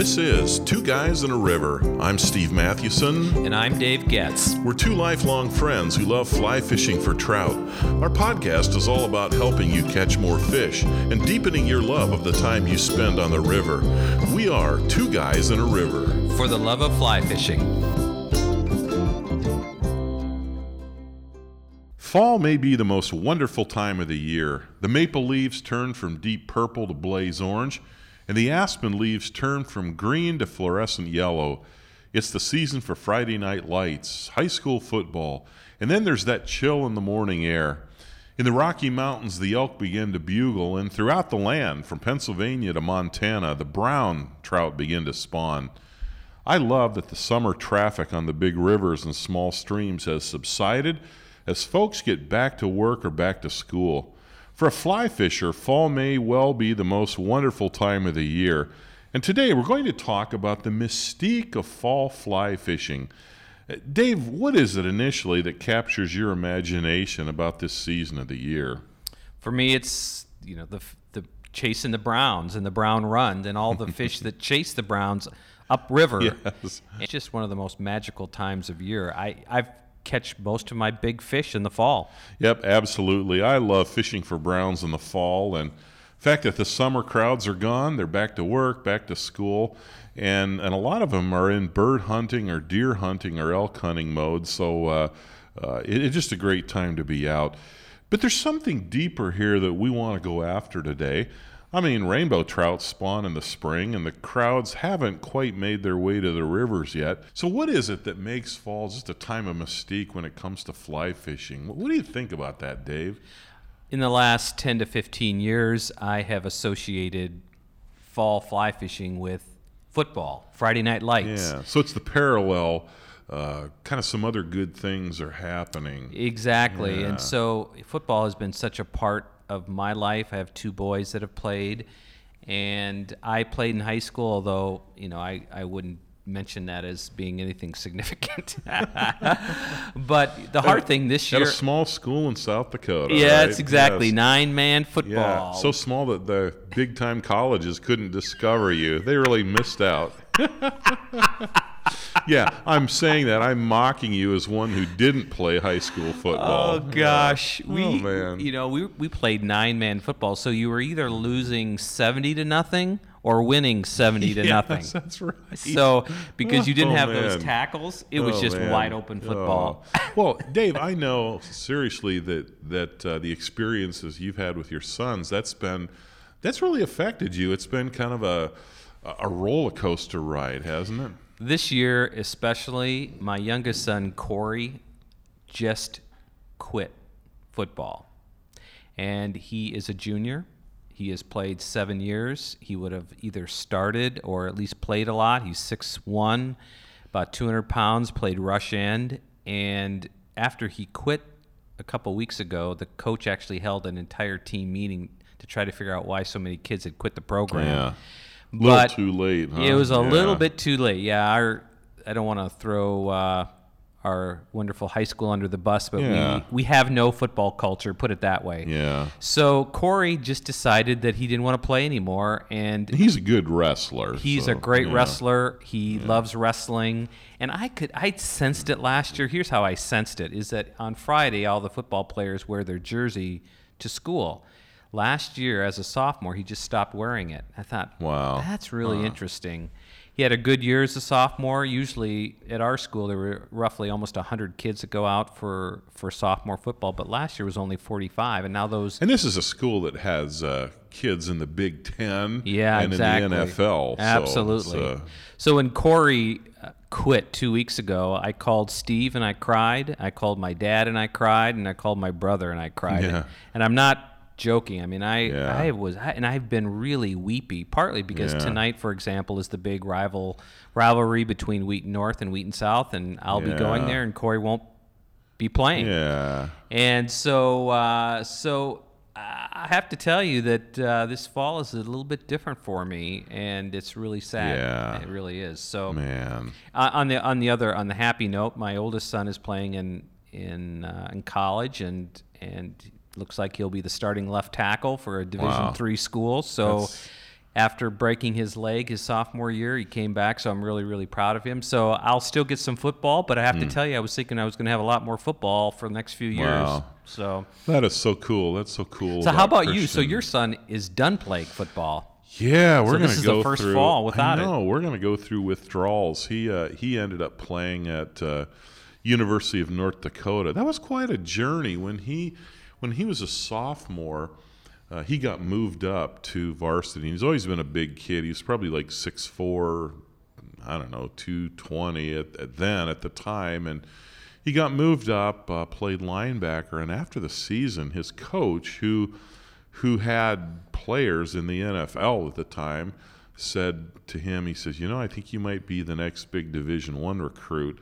This is Two Guys and a River. I'm Steve Mathewson. And I'm Dave Getz. We're two lifelong friends who love fly fishing for trout. Our podcast is all about helping you catch more fish and deepening your love of the time you spend on the river. We are Two Guys and a River. For the love of fly fishing. Fall may be the most wonderful time of the year. The maple leaves turn from deep purple to blaze orange and the aspen leaves turn from green to fluorescent yellow. It's the season for Friday night lights, high school football, and then there's that chill in the morning air. In the Rocky Mountains, the elk begin to bugle, and throughout the land, from Pennsylvania to Montana, the brown trout begin to spawn. I love that the summer traffic on the big rivers and small streams has subsided as folks get back to work or back to school. For a fly fisher, fall may well be the most wonderful time of the year. And today we're going to talk about the mystique of fall fly fishing. Uh, Dave, what is it initially that captures your imagination about this season of the year? For me, it's you know the the chasing the browns and the brown run and all the fish that chase the browns upriver. Yes. It's just one of the most magical times of year. I I've catch most of my big fish in the fall. Yep, absolutely. I love fishing for browns in the fall and the fact that the summer crowds are gone, they're back to work, back to school, and and a lot of them are in bird hunting or deer hunting or elk hunting mode. So uh, uh, it, it's just a great time to be out. But there's something deeper here that we want to go after today. I mean, rainbow trout spawn in the spring, and the crowds haven't quite made their way to the rivers yet. So, what is it that makes fall just a time of mystique when it comes to fly fishing? What do you think about that, Dave? In the last 10 to 15 years, I have associated fall fly fishing with football, Friday Night Lights. Yeah, so it's the parallel. Uh, kind of some other good things are happening. Exactly. Yeah. And so football has been such a part of my life. I have two boys that have played, and I played in high school, although you know I, I wouldn't mention that as being anything significant. but the hard thing this year, at a small school in South Dakota. Yeah, right? it's exactly yes. nine man football. Yeah, so small that the big time colleges couldn't discover you. They really missed out. yeah, I'm saying that. I'm mocking you as one who didn't play high school football. Oh gosh, yeah. we, oh, man. you know, we we played nine man football, so you were either losing seventy to nothing or winning 70 to yes, nothing. That's right. So, because you didn't oh, have man. those tackles, it was oh, just man. wide open football. Oh. Well, Dave, I know seriously that that uh, the experiences you've had with your sons, that's been that's really affected you. It's been kind of a a roller coaster ride, hasn't it? This year, especially, my youngest son, Corey, just quit football. And he is a junior. He has played seven years. He would have either started or at least played a lot. He's 6'1, about 200 pounds, played rush end. And after he quit a couple weeks ago, the coach actually held an entire team meeting to try to figure out why so many kids had quit the program. Yeah. But too late. Huh? It was a yeah. little bit too late. Yeah, our I don't want to throw uh, our wonderful high school under the bus, but yeah. we we have no football culture. Put it that way. Yeah. So Corey just decided that he didn't want to play anymore, and he's a good wrestler. He's so, a great yeah. wrestler. He loves wrestling, and I could I sensed it last year. Here's how I sensed it: is that on Friday all the football players wear their jersey to school. Last year, as a sophomore, he just stopped wearing it. I thought, wow, that's really uh. interesting. He had a good year as a sophomore. Usually at our school, there were roughly almost 100 kids that go out for, for sophomore football, but last year was only 45, and now those. And this is a school that has uh, kids in the Big Ten yeah, and exactly. in the NFL. Absolutely. So, uh, so when Corey uh, quit two weeks ago, I called Steve and I cried. I called my dad and I cried, and I called my brother and I cried. Yeah. And, and I'm not joking. I mean, I yeah. I was I, and I've been really weepy, partly because yeah. tonight, for example, is the big rival rivalry between Wheaton North and Wheaton South, and I'll yeah. be going there, and Corey won't be playing. Yeah. And so uh, so. I have to tell you that uh, this fall is a little bit different for me, and it's really sad. Yeah, it really is. So, man, uh, on the on the other on the happy note, my oldest son is playing in in uh, in college, and and looks like he'll be the starting left tackle for a Division wow. three school. So That's after breaking his leg his sophomore year. He came back, so I'm really, really proud of him. So I'll still get some football, but I have to tell you, I was thinking I was going to have a lot more football for the next few years. Wow. So, That is so cool. That's so cool. so how about you? So your son is done playing football. Yeah, we're So going to is the go first through. fall without it. I know we're going to go through withdrawals. He uh, he ended up playing at uh, University of North Dakota. That was quite a journey. When he when he was a sophomore, uh, he got moved up to varsity. He's always been a big kid. He was probably like six four, I don't know, two twenty at, at then at the time, and he got moved up, uh, played linebacker, and after the season, his coach, who who had players in the NFL at the time, said to him, he says, "You know, I think you might be the next big Division One recruit."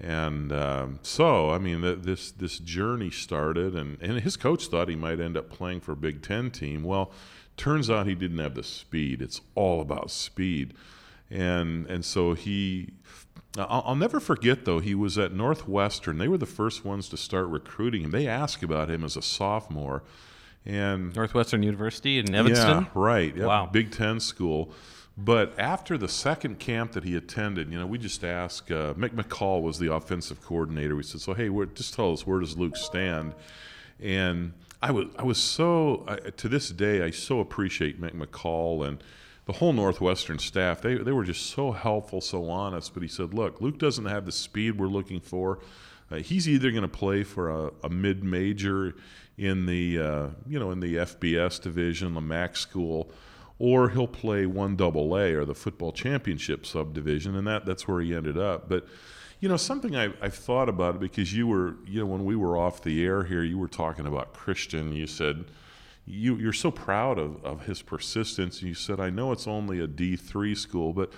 And um, so, I mean, th- this this journey started, and, and his coach thought he might end up playing for a Big Ten team. Well, turns out he didn't have the speed. It's all about speed, and and so he. I'll, I'll never forget though. He was at Northwestern. They were the first ones to start recruiting him. They asked about him as a sophomore, and Northwestern University in Evanston. yeah, right. Yep, Wow. Big Ten school. But after the second camp that he attended, you know, we just asked. Uh, Mick McCall was the offensive coordinator. We said, "So hey, where, just tell us where does Luke stand?" And I was, I was so I, to this day, I so appreciate Mick McCall and the whole Northwestern staff. They they were just so helpful, so honest. But he said, "Look, Luke doesn't have the speed we're looking for. Uh, he's either going to play for a, a mid-major in the uh, you know in the FBS division, the MAC school." Or he'll play one double A or the football championship subdivision, and that that's where he ended up. But you know, something I, I've thought about because you were, you know, when we were off the air here, you were talking about Christian. You said you you're so proud of, of his persistence. And you said, I know it's only a D three school, but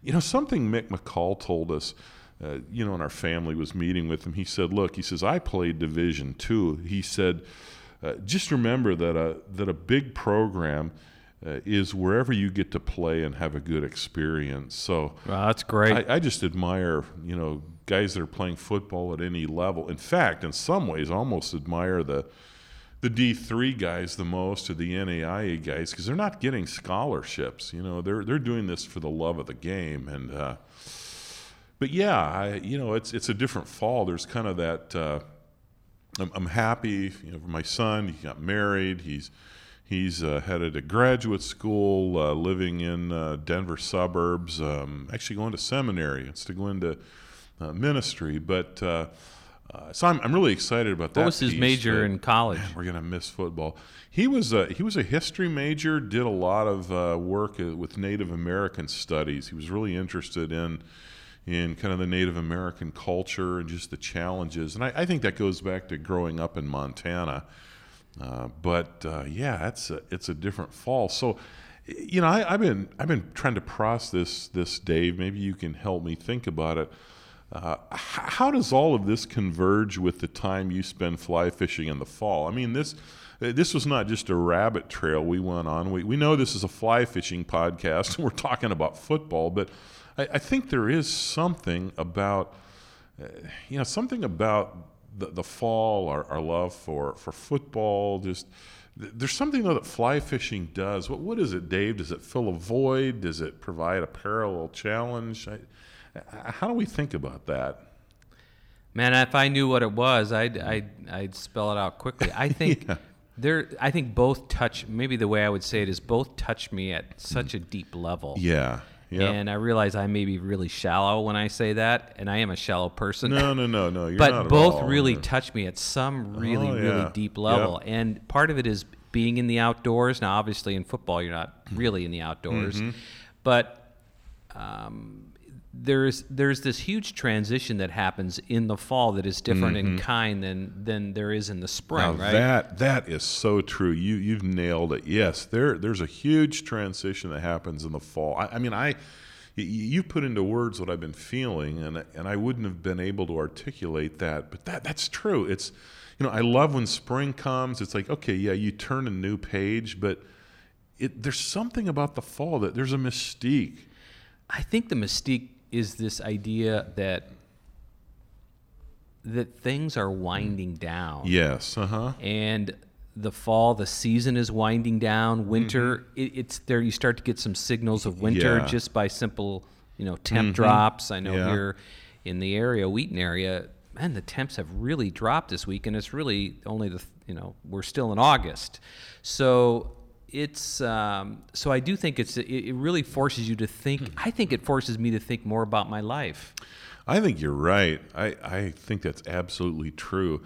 you know, something Mick McCall told us. Uh, you know, and our family was meeting with him. He said, "Look, he says I played Division two. He said, uh, just remember that a that a big program." Uh, is wherever you get to play and have a good experience. So Wow, that's great. I, I just admire, you know, guys that are playing football at any level. In fact, in some ways, I almost admire the the D three guys the most, or the NAIA guys, because they're not getting scholarships. You know, they're they're doing this for the love of the game. And uh, but yeah, I you know, it's it's a different fall. There's kind of that. Uh, I'm, I'm happy, you know, for my son. He got married. He's He's uh, headed to graduate school, uh, living in uh, Denver suburbs, um, actually going to seminary instead of going to uh, ministry. But uh, uh, so I'm, I'm really excited about that. what was his major in college? Man, we're gonna miss football. He was a he was a history major. Did a lot of uh, work with Native American studies. He was really interested in in kind of the Native American culture and just the challenges. And I, I think that goes back to growing up in Montana. Uh, but uh, yeah, it's a, it's a different fall. So, you know, I, have been I've been trying to process this this Dave. Maybe you can help me think about it. Uh, how does all of this converge with the time you spend fly fishing in the fall? I mean, this this was not just a rabbit trail we went on. We we know this is a fly fishing podcast, and we're talking about football, but I, I think there is something about uh, you know something about the, the fall, our, our love for, for football, just there's something though that fly fishing does. What what is it, Dave? Does it fill a void? Does it provide a parallel challenge? I, I- how do we think about that? Man, if I knew what it was, I'd mm. I'd, I'd spell it out quickly. I think Yeah. there. I think both touch. Maybe the way I would say it is both touch me at such a deep level. Yeah, yeah. And I realize I may be really shallow when I say that, and I am a shallow person. no, no, no, no. You're not but both all. really Yeah. touch me at some really Oh, really deep level and part of it is being in the outdoors now obviously in football you're not really in the outdoors Mm-hmm. but um, there's there's this huge transition that happens in the fall that is different in kind than than there is in the spring Mm-hmm. Now right that that is so true. You you've nailed it. Yes, there there's a huge transition that happens in the fall. I, I mean, I you put into words what I've been feeling, and and I wouldn't have been able to articulate that, but that that's true. It's you know I love when spring comes. It's like okay, yeah, you turn a new page, but it, there's something about the fall that there's a mystique. I think the mystique is this idea that that things are winding down Yes, uh huh. and the fall, the season is winding down. Winter, it, it's there. You start to get some signals of winter Yeah. just by simple, you know, temp drops. I know Yeah. here in the area, Wheaton area, man, the temps have really dropped this week, and it's really only the you know we're still in August, so it's um, so I do think it's it, it really forces you to think. I think it forces me to think more about my life. I think you're right. I, I think that's absolutely true.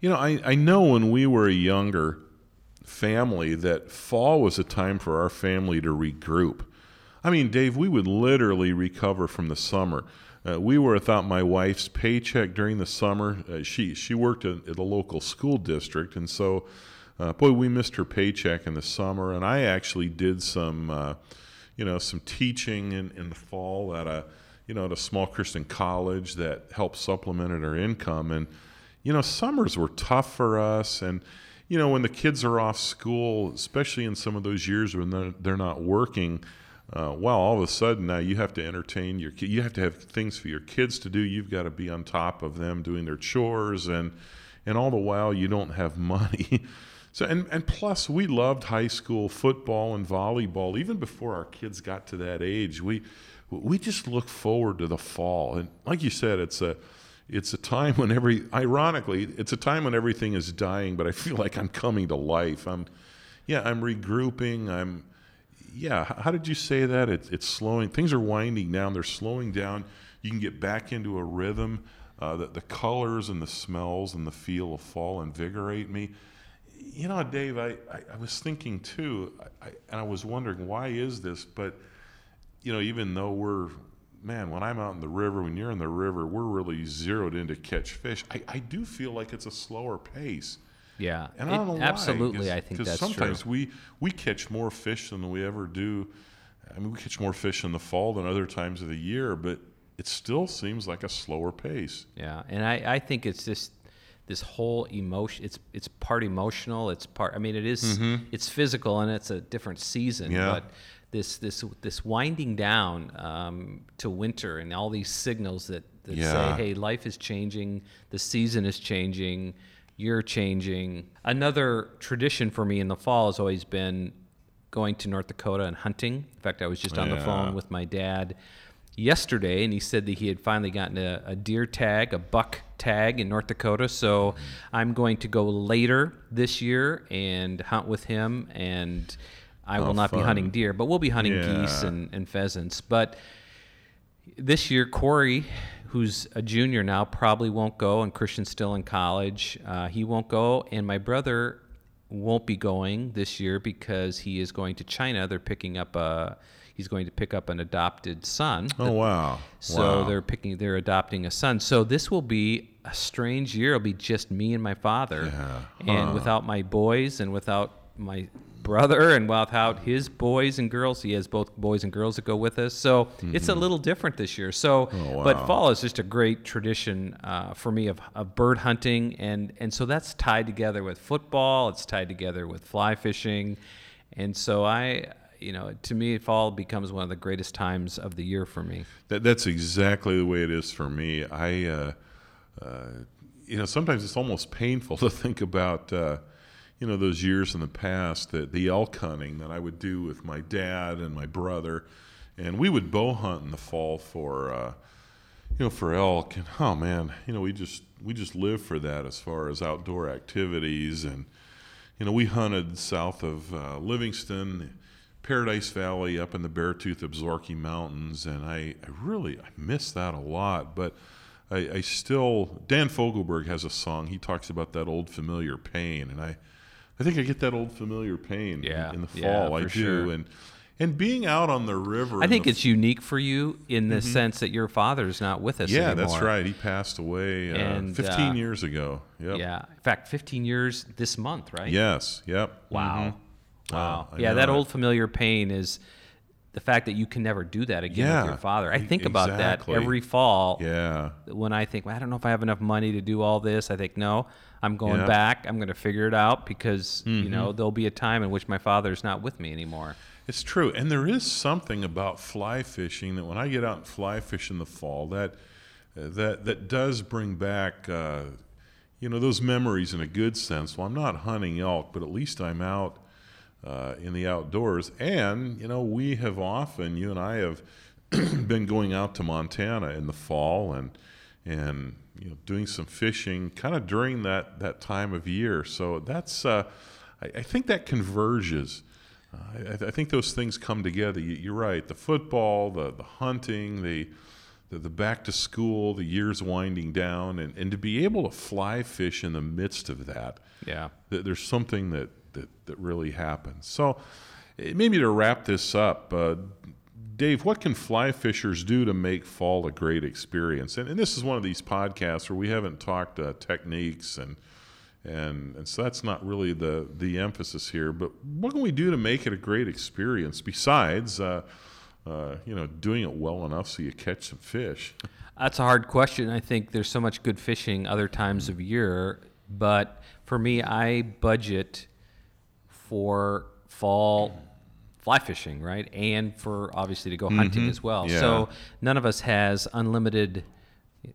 You know, I, I know when we were a younger family that fall was a time for our family to regroup. I mean, Dave, we would literally recover from the summer. Uh, we were without my wife's paycheck during the summer. Uh, she she worked at, at a local school district, and so, uh, boy, we missed her paycheck in the summer. And I actually did some, uh, you know, some teaching in, in the fall at a, you know, at a small Christian college that helped supplemented our income. And you know, summers were tough for us, and you know, when the kids are off school, especially in some of those years when they're, they're not working, uh, well, all of a sudden now you have to entertain your kid. You have to have things for your kids to do. You've got to be on top of them doing their chores, and and all the while you don't have money. So and and plus we loved high school football and volleyball even before our kids got to that age. We we just look forward to the fall, and like you said, it's a it's a time when every ironically it's a time when everything is dying but i feel like i'm coming to life. I'm yeah i'm regrouping. I'm yeah how did you say that? It's, it's slowing things are winding down. They're slowing down. You can get back into a rhythm. Uh, the, the colors and the smells and the feel of fall invigorate me you know dave i, I, I was thinking too I, and i was wondering why is this but you know even though we're man, when I'm out in the river, when you're in the river, we're really zeroed in to catch fish. I, I do feel like it's a slower pace. Yeah, And I don't It- know why. absolutely. I think that's sometimes true. we we catch more fish than we ever do. I mean, we catch more fish in the fall than other times of the year, but it still seems like a slower pace. Yeah, and I, I think it's just this whole emotion. It's it's part emotional. It's part. I mean, it is- It's physical, and it's a different season. Mm-hmm. Yeah. But this this this winding down um, to winter and all these signals that, that Yeah. say, hey, life is changing. The season is changing. You're changing. Another tradition for me in the fall has always been going to North Dakota and hunting. In fact, I was just on the phone with my dad yesterday, and he said that he had finally gotten a, a deer tag, a buck tag in North Dakota. So I'm going to go later this year and hunt with him, and I will Oh, not be hunting deer, but we'll be hunting geese and, and pheasants. But this year, Corey, who's a junior now, probably won't go, and Christian's still in college. Uh, he won't go, and my brother won't be going this year because he is going to China. They're picking up a. He's going to pick up an adopted son. Oh wow! So wow. they're picking, they're adopting a son. So this will be a strange year. It'll be just me and my father, Yeah. and without my boys, and without my brother, and without his boys and girls. He has both boys and girls that go with us. So it's a little different this year. So, Mm-hmm. Oh, but fall is just a great tradition uh, for me of, of bird hunting, and and so that's tied together with football. It's tied together with fly fishing, and so I. You know, to me, fall becomes one of the greatest times of the year for me. That, that's exactly the way it is for me. I, uh, uh, you know, sometimes it's almost painful to think about, uh, you know, those years in the past, that the elk hunting that I would do with my dad and my brother, and we would bow hunt in the fall for, uh, you know, for elk. And oh man, you know, we just we just live for that as far as outdoor activities. And you know, we hunted south of uh, Livingston. Paradise Valley up in the Beartooth Absaroka Mountains, and I, I really I miss that a lot. But I, I still Dan Fogelberg has a song. He talks about that old familiar pain, and I I think I get that old familiar pain Yeah, in the fall. yeah, I do, sure. and and being out on the river. I think it's unique for you in the sense that your father's not with us Mm-hmm. yeah, anymore. that's right. He passed away uh, And, 15 uh, years ago. Yep. Yeah. In fact, 15 years this month, right? Yes. Yep. Wow. Mhm. Wow. Yeah, that old familiar pain is the fact that you can never do that again Yeah, with your father. I think about that every fall Yeah. when I think, well, I don't know if I have enough money to do all this. I think, no, I'm going Yeah. back. I'm going to figure it out because, you know, Mm-hmm. there'll be a time in which my father's not with me anymore. It's true, and there is something about fly fishing that when I get out and fly fish in the fall, that that that does bring back, uh, you know, those memories in a good sense. Well, I'm not hunting elk, but at least I'm out uh, in the outdoors. And, you know, we have often, you and I have been going out to Montana in the fall and, and, you know, doing some fishing kind of during that, that time of year. So that's, uh, I, I, think that converges. Uh, I, I, think those things come together. You, are right. The football, the, the hunting, the, the, the back to school, the years winding down, and, and to be able to fly fish in the midst of that. Yeah. Th- there's something that, that, that really happens. So maybe to wrap this up, uh, Dave, what can fly fishers do to make fall a great experience? And, and this is one of these podcasts where we haven't talked uh, techniques and and and so that's not really the the emphasis here. But what can we do to make it a great experience besides uh, uh, you know, doing it well enough so you catch some fish? That's a hard question. I think there's so much good fishing other times of year, but for me, I budget for fall fly fishing, right, and for obviously to go hunting mm-hmm. as well. Yeah. So none of us has unlimited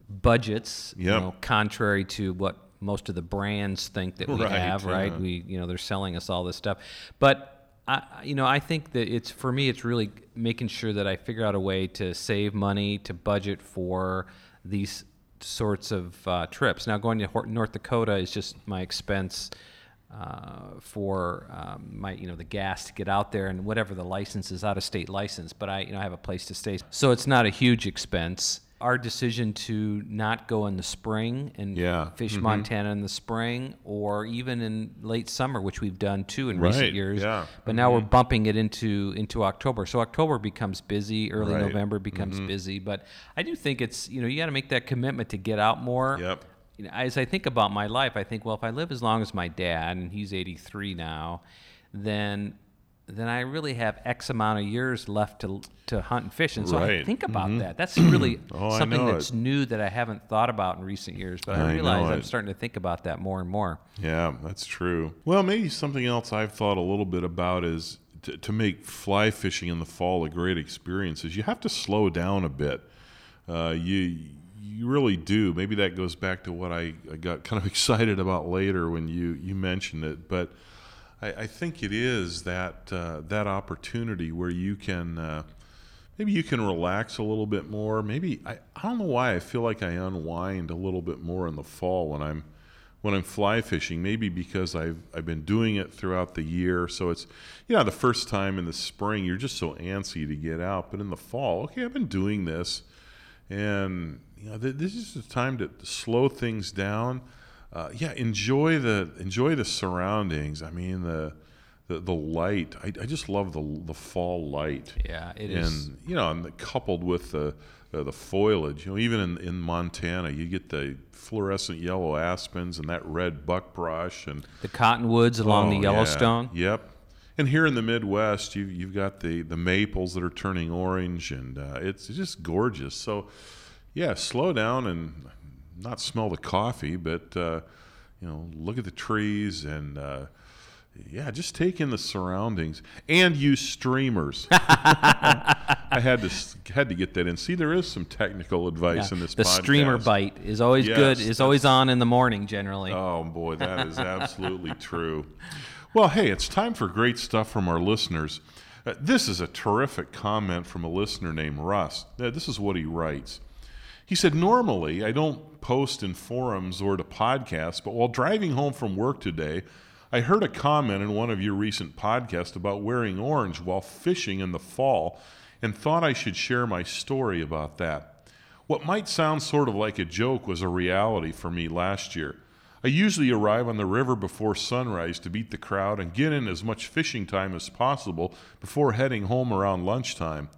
budgets, yep. you know, contrary to what most of the brands think that we right, have, right? Yeah. We, you know, they're selling us all this stuff, but I, you know, I think that it's for me, it's really making sure that I figure out a way to save money to budget for these sorts of uh, trips. Now, going to North Dakota is just my expense uh, for um, my, you know, the gas to get out there and whatever the license is, out of state license. But I, you know, I have a place to stay, so it's not a huge expense our decision to not go in the spring and yeah. fish mm-hmm. Montana in the spring or even in late summer, which we've done too in right. recent years. Yeah. But mm-hmm. now we're bumping it into into October. So October becomes busy, early right. November becomes mm-hmm. busy. But I do think it's you know you got to make that commitment to get out more. Yep. You know, as I think about my life, I think well if I live as long as my dad and he's 83 now, then then I really have X amount of years left to to hunt and fish. And so right. I think about mm-hmm. that. That's really oh, something that's it. new that I haven't thought about in recent years. But I, I realize I'm starting to think about that more and more. Yeah, that's true. Well, maybe something else I've thought a little bit about is to, to make fly fishing in the fall a great experience is you have to slow down a bit. Uh, you you really do. Maybe that goes back to what I, I got kind of excited about later when you you mentioned it, but I, I think it is that uh, that opportunity where you can uh, maybe you can relax a little bit more. Maybe I, I don't know why I feel like I unwind a little bit more in the fall when I'm when I'm fly fishing. Maybe because I've I've been doing it throughout the year, so it's you know the first time in the spring you're just so antsy to get out, but in the fall, okay, I've been doing this, and you know th- this is the time to slow things down uh, yeah, enjoy the enjoy the surroundings. I mean the the, the light. I, I just love the the fall light. Yeah, it and, is. you know, and coupled with the uh, the foliage. You know, even in, in Montana, you get the fluorescent yellow aspens and that red buckbrush and the cottonwoods along oh, the Yellowstone. Yeah. Yep. And here in the Midwest, you you've got the the maples that are turning orange, and uh, it's just gorgeous. So, yeah, slow down and not smell the coffee, but uh, you know, look at the trees and uh, yeah, just take in the surroundings and use streamers. I had to had to get that in. See, there is some technical advice yeah. in this. The podcast. streamer bite is always yes, good. Is always on in the morning generally. Oh boy, that is absolutely true. Well, hey, it's time for great stuff from our listeners. Uh, this is a terrific comment from a listener named Russ. Uh, this is what he writes. He said, Normally, I don't post in forums or to podcasts, but while driving home from work today, I heard a comment in one of your recent podcasts about wearing orange while fishing in the fall and thought I should share my story about that. What might sound sort of like a joke was a reality for me last year. I usually arrive on the river before sunrise to beat the crowd and get in as much fishing time as possible before heading home around lunchtime.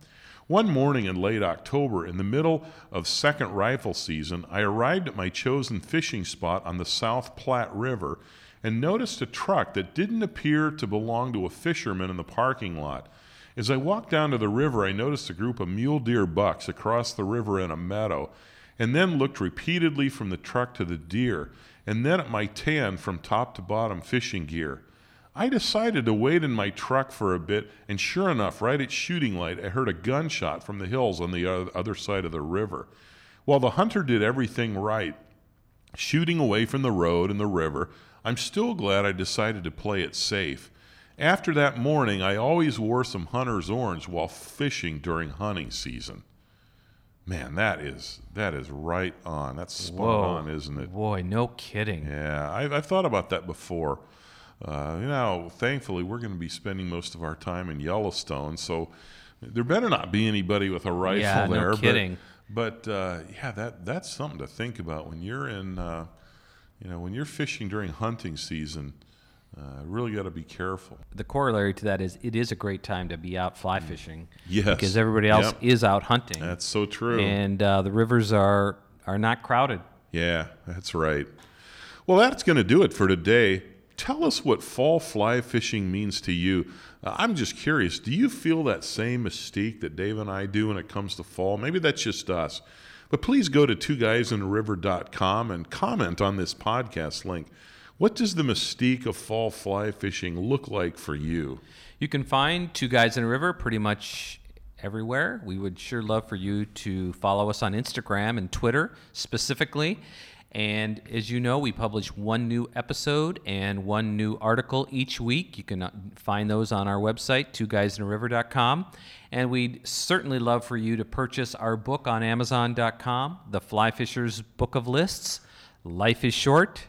One morning in late October, in the middle of second rifle season, I arrived at my chosen fishing spot on the South Platte River and noticed a truck that didn't appear to belong to a fisherman in the parking lot. As I walked down to the river, I noticed a group of mule deer bucks across the river in a meadow, and then looked repeatedly from the truck to the deer, and then at my tan from top to bottom fishing gear. I decided to wait in my truck for a bit, and sure enough, right at shooting light, I heard a gunshot from the hills on the other side of the river. While the hunter did everything right, shooting away from the road and the river, I'm still glad I decided to play it safe. After that morning, I always wore some hunter's orange while fishing during hunting season. Man, that is that is right on. That's spot Whoa. on, isn't it? Boy, no kidding. Yeah, I've, I've thought about that before. Uh, you know, thankfully, we're going to be spending most of our time in Yellowstone, so there better not be anybody with a rifle Yeah, no there. kidding. But, but uh, yeah, that that's something to think about when you're in, uh, you know, when you're fishing during hunting season. Uh, really got to be careful. The corollary to that is it is a great time to be out fly fishing. Yes. Because everybody else Yep. is out hunting. That's so true. and uh, the rivers are are not crowded. Yeah, that's right. Well, that's going to do it for today. Tell us what fall fly fishing means to you. Uh, I'm just curious. Do you feel that same mystique that Dave and I do when it comes to fall? Maybe that's just us. But please go to twoguysintheriver.com and comment on this podcast link. What does the mystique of fall fly fishing look like for you? You can find Two Guys and a River pretty much everywhere. We would sure love for you to follow us on Instagram and Twitter specifically. And as you know, we publish one new episode and one new article each week. You can uh, find those on our website, twoguysandariver.com. And we'd certainly love for you to purchase our book on amazon.com, The Fly Fisher's Book of Lists. Life is short.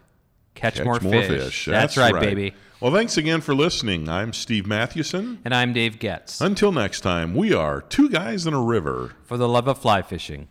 Catch, Catch more, fish. That's, right, baby. Well, thanks again for listening. I'm Steve Mathewson. And I'm Dave Getz. Until next time, we are two guys and a river. For the love of fly fishing.